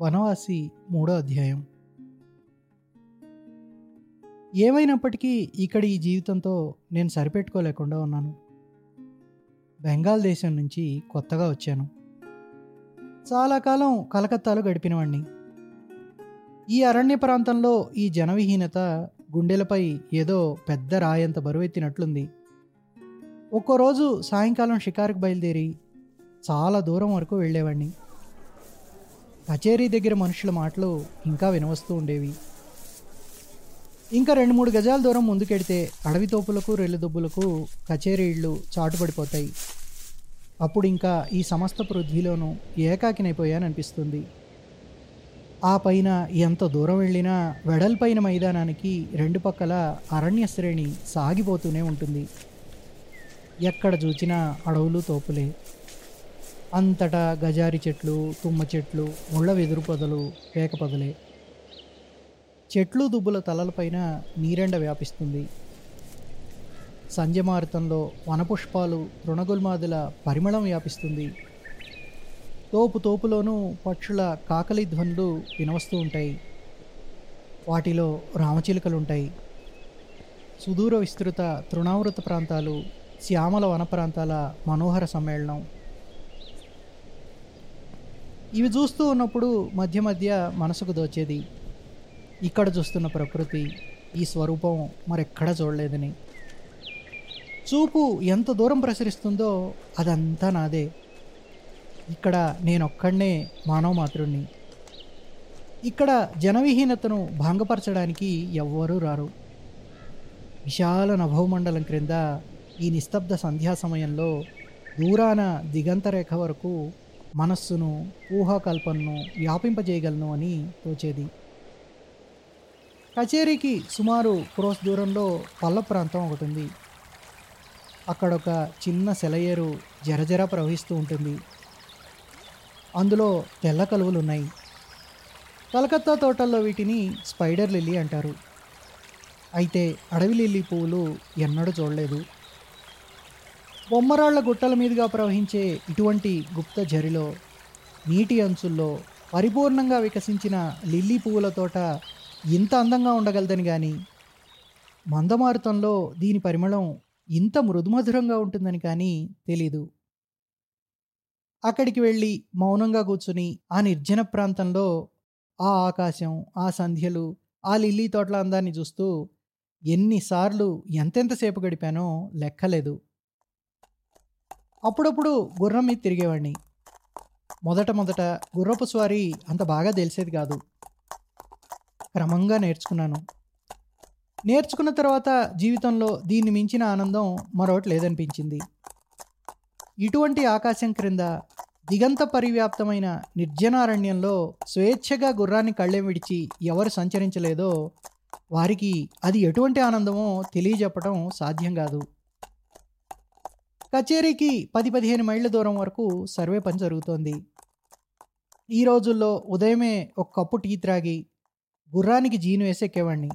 వనవాసి మూడో అధ్యాయం. ఏమైనప్పటికీ ఇక్కడ ఈ జీవితంతో నేను సరిపెట్టుకోలేకుండా ఉన్నాను. బెంగాల్ దేశం నుంచి కొత్తగా వచ్చాను. చాలా కాలం కలకత్తాలో గడిపినవాణ్ణి. ఈ అరణ్య ప్రాంతంలో ఈ జనవిహీనత గుండెలపై ఏదో పెద్ద రాయంత బరువెత్తినట్లుంది. ఒక్కో రోజు సాయంకాలం షికారుకు బయలుదేరి చాలా దూరం వరకు వెళ్ళేవాడిని కచేరీ దగ్గర మనుషుల మాటలు ఇంకా వినవస్తూ ఉండేవి. ఇంకా రెండు మూడు గజాల దూరం ముందుకెడితే అడవి తోపులకు రెల్లుదొబ్బులకు కచేరీ ఇళ్ళు చాటుపడిపోతాయి అప్పుడు ఇంకా ఈ సమస్త పృథ్వీలోనూ ఏకాకినైపోయాననిపిస్తుంది. ఆ పైన ఎంత దూరం వెళ్ళినా వెడల్పైన మైదానానికి రెండు పక్కల అరణ్య శ్రేణి సాగిపోతూనే ఉంటుంది. ఎక్కడ చూచినా అడవులు తోపులే. అంతటా గజారి చెట్లు తుమ్మ చెట్లు ముళ్ళ వెదురు పొదలు వేక పొదలే. చెట్లు దుబ్బుల తలలపైన నీరెండ వ్యాపిస్తుంది. సంధ్యమారుతంలో వనపుష్పాలు తృణగుల్మాదుల పరిమళం వ్యాపిస్తుంది. తోపు తోపులోనూ పక్షుల కాకలి ధ్వనులు వినవస్తూ ఉంటాయి. వాటిలో రామచిలుకలుంటాయి. సుదూర విస్తృత తృణావృత ప్రాంతాలు శ్యామల వన ప్రాంతాల మనోహర సమ్మేళనం. ఇవి చూస్తూ ఉన్నప్పుడు మధ్య మధ్య మనసుకు దోచేది ఇక్కడ చూస్తున్న ప్రకృతి ఈ స్వరూపం మరెక్కడా చూడలేదని. చూపు ఎంత దూరం ప్రసరిస్తుందో అదంతా నాదే. ఇక్కడ నేనొక్కడనే మానవ మాతృణ్ణి ఇక్కడ జనవిహీనతను భంగపరచడానికి ఎవ్వరూ రారు. విశాల నభోమండలం క్రింద ఈ నిస్తబ్ద సంధ్యా సమయంలో దూరాన దిగంతరేఖ వరకు మనస్సును ఊహాకల్పనను వ్యాపింపజేయగలను అని తోచేది. కచేరీకి సుమారు క్రోస్ దూరంలో పల్ల ప్రాంతం ఒకటి ఉంది అక్కడ ఒక చిన్న సెలయేరు జరజర ప్రవహిస్తూ ఉంటుంది. అందులో తెల్ల కలువలు ఉన్నాయి కలకత్తా తోటల్లో వీటిని స్పైడర్ లిల్లీ అంటారు. అయితే అడవి లిల్లీ పువ్వులు ఎన్నడూ చూడలేదు. బొమ్మరాళ్ళ గుట్టల మీదుగా ప్రవహించే ఇటువంటి గుప్త జరిలో నీటి అంచుల్లో పరిపూర్ణంగా వికసించిన లిల్లీ పువ్వుల తోట ఇంత అందంగా ఉండగలదని కానీ మందమారుతంలో దీని పరిమళం ఇంత మృదుమధురంగా ఉంటుందని కానీ తెలీదు. అక్కడికి వెళ్ళి మౌనంగా కూర్చుని ఆ నిర్జన ప్రాంతంలో ఆ ఆకాశం ఆ సంధ్యలు ఆ లిల్లీ తోటల అందాన్ని చూస్తూ ఎన్నిసార్లు ఎంతెంతసేపు గడిపానో లెక్కలేదు. అప్పుడప్పుడు గుర్రం మీద తిరిగేవాడిని. మొదట మొదట గుర్రపు స్వారీ అంత బాగా తెలిసేది కాదు. క్రమంగా నేర్చుకున్నాను. నేర్చుకున్న తర్వాత జీవితంలో దీన్ని మించిన ఆనందం మరొకటి లేదనిపించింది. ఇటువంటి ఆకాశం క్రింద దిగంత పరివ్యాప్తమైన నిర్జనారణ్యంలో స్వేచ్ఛగా గుర్రాన్ని కళ్ళెం విడిచి ఎవరు సంచరించలేదో వారికి అది ఎటువంటి ఆనందమో తెలియజెప్పడం సాధ్యం కాదు. కచేరీకి పది పదిహేను మైళ్ళ దూరం వరకు సర్వే పని జరుగుతోంది. ఈ రోజుల్లో ఉదయమే ఒక కప్పు టీ త్రాగి గుర్రానికి జీను వేసి ఎక్కేవాడిని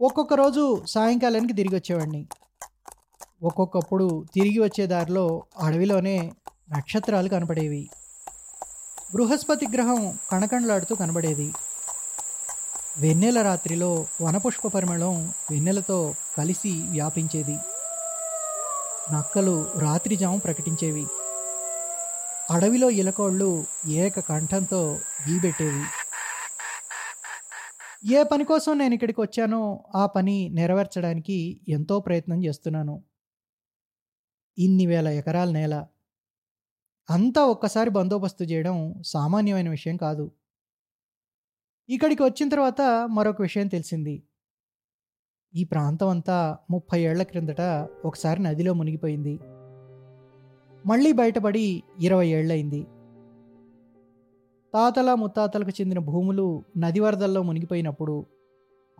ఒక్కొక్క రోజు సాయంకాలానికి తిరిగి వచ్చేవాడిని ఒక్కొక్కప్పుడు తిరిగి వచ్చే దారిలో అడవిలోనే నక్షత్రాలు కనపడేవి. బృహస్పతి గ్రహం కణకణలాడుతూ కనబడేది వెన్నెల రాత్రిలో వనపుష్ప పరిమళం వెన్నెలతో కలిసి వ్యాపించేది. నక్కలు రాత్రిజాము ప్రకటించేవి. అడవిలో ఇలకోళ్ళు ఏక కంఠంతో ఈబెట్టేవి ఏ పని కోసం నేను ఇక్కడికి వచ్చానో ఆ పని నెరవేర్చడానికి ఎంతో ప్రయత్నం చేస్తున్నాను. ఇన్ని వేల ఎకరాల నేల. అంతా ఒక్కసారి బందోబస్తు చేయడం సామాన్యమైన విషయం కాదు. ఇక్కడికి వచ్చిన తర్వాత మరొక విషయం తెలిసింది. ఈ ప్రాంతం అంతా ముప్పై ఏళ్ళ క్రిందట ఒకసారి నదిలో మునిగిపోయింది. మళ్ళీ బయటపడి ఇరవై ఏళ్ళయింది తాతల ముత్తాతలకు చెందిన భూములు నది వరదల్లో మునిగిపోయినప్పుడు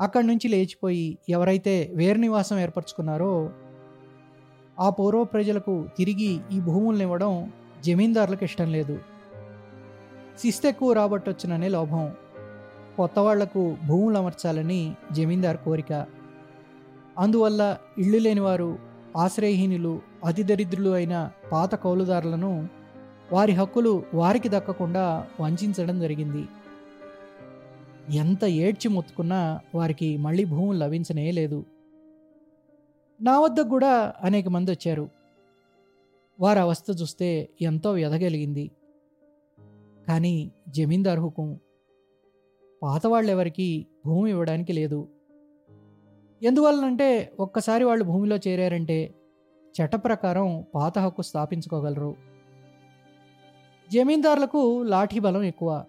అక్కడి నుంచి లేచిపోయి ఎవరైతే వేరు నివాసం ఏర్పరచుకున్నారో ఆ పూర్వ ప్రజలకు తిరిగి ఈ భూములను ఇవ్వడం జమీందారులకు ఇష్టం లేదు. శిస్తెక్కువ రాబట్టొచ్చుననే లోభం. కొత్త వాళ్ళకు భూములు అమర్చాలని జమీందార్ కోరిక. అందువల్ల ఇళ్ళు లేనివారు ఆశ్రయహీనులు అతి దరిద్రులు అయిన పాత కౌలుదారులను వారి హక్కులు వారికి దక్కకుండా వంచడం జరిగింది. ఎంత ఏడ్చి మొత్తుకున్నా వారికి మళ్ళీ భూములు లభించనే లేదు. నా వద్ద కూడా అనేక మంది వచ్చారు. వారి అవస్థ చూస్తే ఎంతో వ్యధగలిగింది. కానీ జమీందార్ హుకుం పాతవాళ్ళెవరికి భూమి ఇవ్వడానికి లేదు. ఎందువల్లనంటే ఒక్కసారి వాళ్ళు భూమిలో చేరారంటే చట్ట ప్రకారం పాత హక్కు స్థాపించుకోగలరు. జమీందారులకు లాఠీ బలం ఎక్కువ.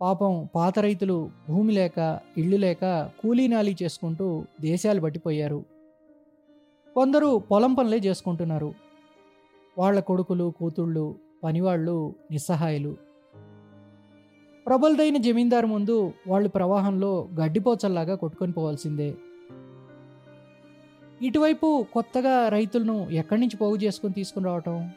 పాపం పాత రైతులు భూమి లేక ఇళ్ళు లేక కూలీనాలి చేసుకుంటూ దేశాలు పట్టిపోయారు కొందరు పొలం పనులే చేసుకుంటున్నారు. వాళ్ళ కొడుకులు కూతుళ్ళు పనివాళ్ళు నిస్సహాయులు. ప్రబలదైన జమీందారు ముందు వాళ్ళు ప్రవాహంలో గడ్డిపోచల్లాగా కొట్టుకొని పోవాల్సిందే. ఇటువైపు కొత్తగా రైతులను ఎక్కడి నుంచి పోగు చేసుకుని తీసుకుని రావటం?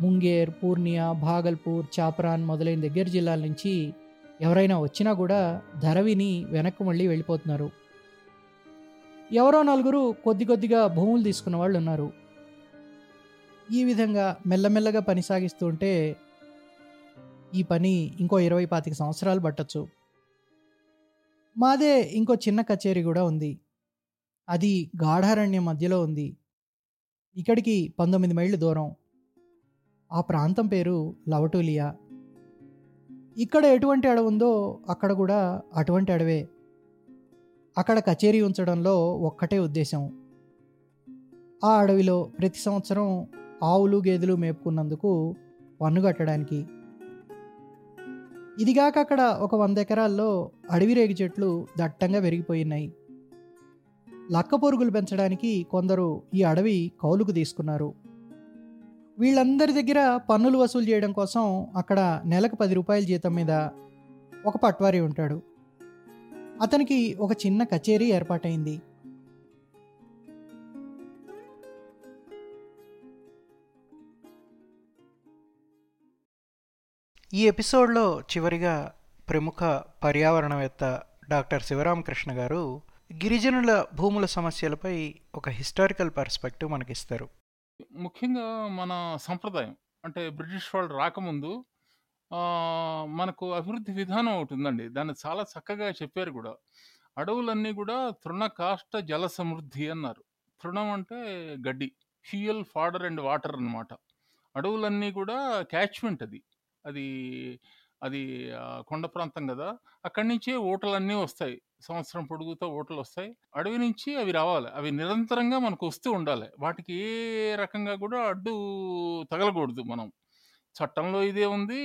ముంగేర్ పూర్ణియా భాగల్పూర్ చాపరాన్ మొదలైన దగ్గర జిల్లాల నుంచి ఎవరైనా వచ్చినా కూడా ధర విని వెనక్కి మళ్ళీ వెళ్ళిపోతున్నారు. ఎవరో నలుగురు కొద్ది కొద్దిగా భూములు తీసుకున్న వాళ్ళు ఉన్నారు. ఈ విధంగా మెల్లమెల్లగా పని సాగిస్తుంటే ఈ పని ఇంకో ఇరవై పాతిక సంవత్సరాలు పట్టచ్చు. మాదే ఇంకో చిన్న కచేరీ కూడా ఉంది. అది గాఢారణ్యం మధ్యలో ఉంది. ఇక్కడికి పంతొమ్మిది మైళ్ళు దూరం. ఆ ప్రాంతం పేరు లవటూలియా. ఇక్కడ ఎటువంటి అడవి ఉందో అక్కడ కూడా అటువంటి అడవే. అక్కడ కచేరీ ఉంచడంలో ఒక్కటే ఉద్దేశం. ఆ అడవిలో ప్రతి సంవత్సరం ఆవులు గేదెలు మేపుకున్నందుకు పన్ను కట్టడానికి. ఇదిగాక అక్కడ ఒక వంద ఎకరాల్లో అడవి రేగి చెట్లు దట్టంగా పెరిగిపోయినాయి లక్క పొరుగులు పెంచడానికి కొందరు ఈ అడవి కౌలుకు తీసుకున్నారు. వీళ్ళందరి దగ్గర పన్నులు వసూలు చేయడం కోసం అక్కడ నెలకు పది రూపాయల జీతం మీద ఒక పట్వారీ ఉంటాడు. అతనికి ఒక చిన్న కచేరీ ఏర్పాటైంది. ఈ ఎపిసోడ్లో చివరిగా ప్రముఖ పర్యావరణవేత్త డాక్టర్ శివరామకృష్ణ గారు గిరిజనుల భూముల సమస్యలపై ఒక హిస్టారికల్ పర్స్పెక్టివ్ మనకిస్తారు. ముఖ్యంగా మన సంప్రదాయం అంటే బ్రిటిష్ వాళ్ళు రాకముందు మనకు అభివృద్ధి విధానం ఒకటి ఉందండి. దాన్ని చాలా చక్కగా చెప్పారు కూడా. అడవులన్నీ కూడా తృణకాష్ట జల సమృద్ధి అన్నారు. తృణం అంటే గడ్డి ఫ్యూయల్ ఫాడర్ అండ్ వాటర్ అన్నమాట. అడవులన్నీ కూడా క్యాచ్మెంట్ అది. అది అది కొండ ప్రాంతం కదా. అక్కడి నుంచే ఓటలన్నీ వస్తాయి. సంవత్సరం పొడుగుతో ఓటలు వస్తాయి అడవి నుంచి అవి రావాలి. అవి నిరంతరంగా మనకు వస్తూ ఉండాలి. వాటికి ఏ రకంగా కూడా అడ్డు తగలకూడదు మనం. చట్టంలో ఇదే ఉంది.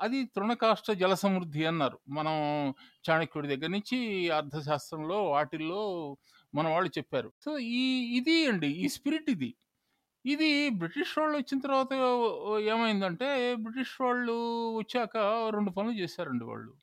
అది తృణకాష్ట జల సమృద్ధి అన్నారు. మనం చాణక్యుడి దగ్గర నుంచి అర్థశాస్త్రంలో వాటిల్లో మన వాళ్ళు చెప్పారు. సో ఈ ఇది అండి. ఈ స్పిరిట్ ఇది. ఇది బ్రిటిష్ వాళ్ళు వచ్చిన తర్వాత ఏమైందంటే బ్రిటిష్ వాళ్ళు వచ్చాక రెండు పనులు చేశారండి వాళ్ళు.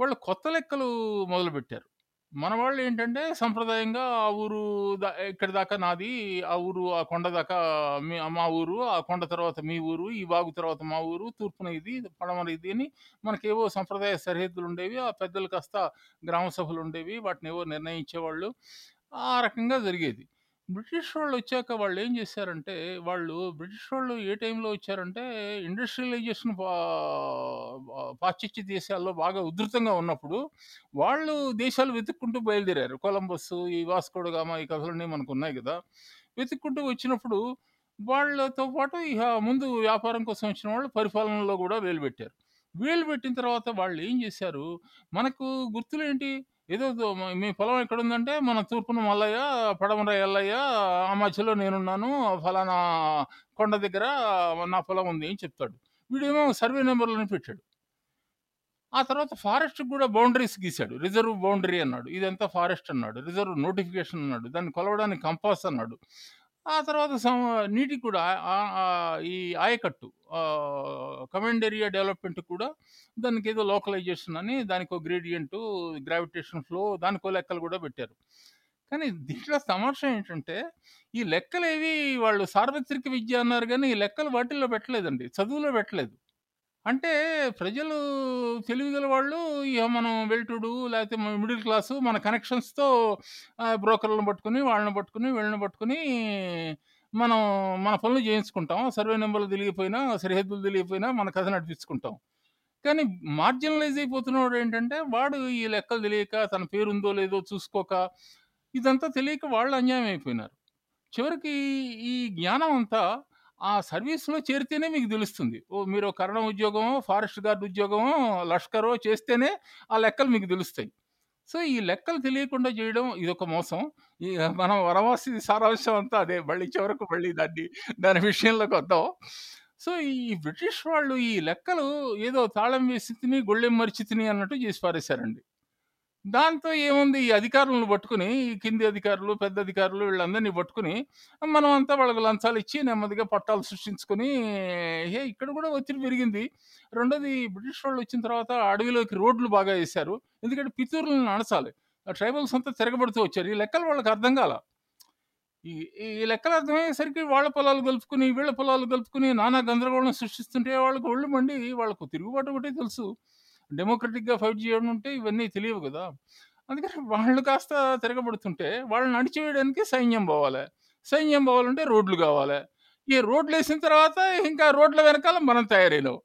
వాళ్ళు కొత్త లెక్కలు మొదలుపెట్టారు. మన వాళ్ళు ఏంటంటే సంప్రదాయంగా ఆ ఊరు దా- ఇక్కడి దాకా నాది ఆ ఊరు ఆ కొండ దాకా మీ మా ఊరు ఆ కొండ తర్వాత మీ ఊరు ఈ వాగు తర్వాత మా ఊరు తూర్పున ఇది పడమర ఇది అని మనకేవో సంప్రదాయ సరిహద్దులు ఉండేవి ఆ పెద్దలు కాస్త గ్రామ సభలు ఉండేవి వాటిని ఏవో నిర్ణయించేవాళ్ళు. ఆ రకంగా జరిగేది. బ్రిటిష్ వాళ్ళు వచ్చాక వాళ్ళు ఏం చేశారంటే వాళ్ళు బ్రిటిష్ వాళ్ళు ఏ టైంలో వచ్చారంటే ఇండస్ట్రియలైజేషన్ పాశ్చాత్య దేశాల్లో బాగా ఉధృతంగా ఉన్నప్పుడు వాళ్ళు దేశాలు వెతుక్కుంటూ బయలుదేరారు. కొలంబస్ ఈ వాస్కోడగామా ఈ కథలన్నీ మనకు ఉన్నాయి కదా. వెతుక్కుంటూ వచ్చినప్పుడు వాళ్ళతో పాటు ఇక ముందు వ్యాపారం కోసం వచ్చిన వాళ్ళు పరిపాలనలో కూడా వేలు పెట్టారు వేలు పెట్టిన తర్వాత వాళ్ళు ఏం చేశారు? మనకు గుర్తులేంటి? ఏదో మీ పొలం ఎక్కడ ఉందంటే మన తూర్పున మల్లయ్య పడమర ఎల్లయ్య ఆ మధ్యలో నేనున్నాను ఫలానా కొండ దగ్గర నా పొలం ఉంది అని చెప్తాడు. వీడేమో సర్వే నెంబర్లను పెట్టాడు. ఆ తర్వాత ఫారెస్ట్ కూడా బౌండరీస్ గీశాడు. రిజర్వ్ బౌండరీ అన్నాడు. ఇదంతా ఫారెస్ట్ అన్నాడు. రిజర్వ్ నోటిఫికేషన్ అన్నాడు. దాన్ని కొలవడానికి కంపాస్ అన్నాడు. ఆ తర్వాత నీటికి కూడా ఈ ఆయకట్టు కమెండ్ ఏరియా డెవలప్మెంట్ కూడా దానికి ఏదో లోకలైజేషన్ అని దానికి ఒక గ్రేడియంట్ గ్రావిటేషన్ ఫ్లో దానికో లెక్కలు కూడా పెట్టారు. కానీ దీంట్లో తమాషా ఏంటంటే ఈ లెక్కలు ఏవి వాళ్ళు సార్వత్రిక విద్య అన్నారు కానీ ఈ లెక్కలు వాటిల్లో పెట్టలేదండి చదువులో పెట్టలేదు. అంటే ప్రజలు తెలివిగల వాళ్ళు ఇక మనం వెల్టుడు లేకపోతే మిడిల్ క్లాసు మన కనెక్షన్స్తో బ్రోకర్లను పట్టుకుని వాళ్ళని పట్టుకుని వీళ్ళని పట్టుకుని మనం మన పనులు చేయించుకుంటాం. సర్వే నెంబర్లు తెలియకపోయినా, సరిహద్దులు తెలియకపోయినా మన కథ నడిపించుకుంటాం. కానీ మార్జినలైజ్ అయిపోతున్నోడేంటంటే, వాడు ఈ లెక్కలు తెలియక, తన పేరుందో లేదో చూసుకోక, ఇదంతా తెలియక వాళ్ళు అన్యాయం అయిపోయినారు. చివరికి ఈ జ్ఞానం అంతా ఆ సర్వీస్‌లో చేరితేనే మీకు తెలుస్తుంది. ఓ మీరు కరణ ఉద్యోగమో, ఫారెస్ట్ గార్డ్ ఉద్యోగమో, లష్కరో చేస్తేనే ఆ లెక్కలు మీకు తెలుస్తాయి. సో, ఈ లెక్కలు తెలియకుండా చేయడం ఇదొక మోసం. ఈ మనం వనవాసి సారాంశం అంతా అదే. మళ్ళీ చివరకు మళ్ళీ దాన్ని దాని విషయంలోకి వద్దాం. సో, ఈ బ్రిటిష్ వాళ్ళు ఈ లెక్కలు ఏదో తాళం వేసి తిని, గొళ్ళెం మరిచి తిని అన్నట్టు చేసి పారేశారండి. దాంతో ఏముంది ఈ అధికారులను పట్టుకొని, ఈ కింది అధికారులు, పెద్ద అధికారులు వీళ్ళందరిని పట్టుకుని మనం అంతా వాళ్ళకి లంచాలిచ్చి నెమ్మదిగా పట్టాలు సృష్టించుకొని, హే ఇక్కడ కూడా ఒత్తిడి పెరిగింది. రెండోది బ్రిటిష్ వాళ్ళు వచ్చిన తర్వాత అడవిలోకి రోడ్లు బాగా వేశారు ఎందుకంటే పితూరులను అణచాలి. ఆ ట్రైబల్స్ అంతా తిరగబడుతూ వచ్చారు. ఈ లెక్కలు వాళ్ళకి అర్థం కాల ఈ ఈ లెక్కలు అర్థమయ్యేసరికి వాళ్ళ పొలాలు కలుపుకుని వీళ్ళ పొలాలు కలుపుకుని నానా గందరగోళం సృష్టిస్తుంటే వాళ్ళకి ఒళ్ళు మండి వాళ్ళకు తిరుగుబాటు ఒకటే తెలుసు. డెమోక్రటిక్‌గా ఫైట్ చేయడం ఉంటే ఇవన్నీ తెలియవు కదా. అందుకని వాళ్ళు కాస్త తిరగబడుతుంటే వాళ్ళని అణిచివేయడానికి సైన్యం పోవాలి. సైన్యం పోవాలంటే రోడ్లు కావాలి. ఈ రోడ్లు వేసిన తర్వాత ఇంకా రోడ్ల వెనకాల మనం తయారైనాం.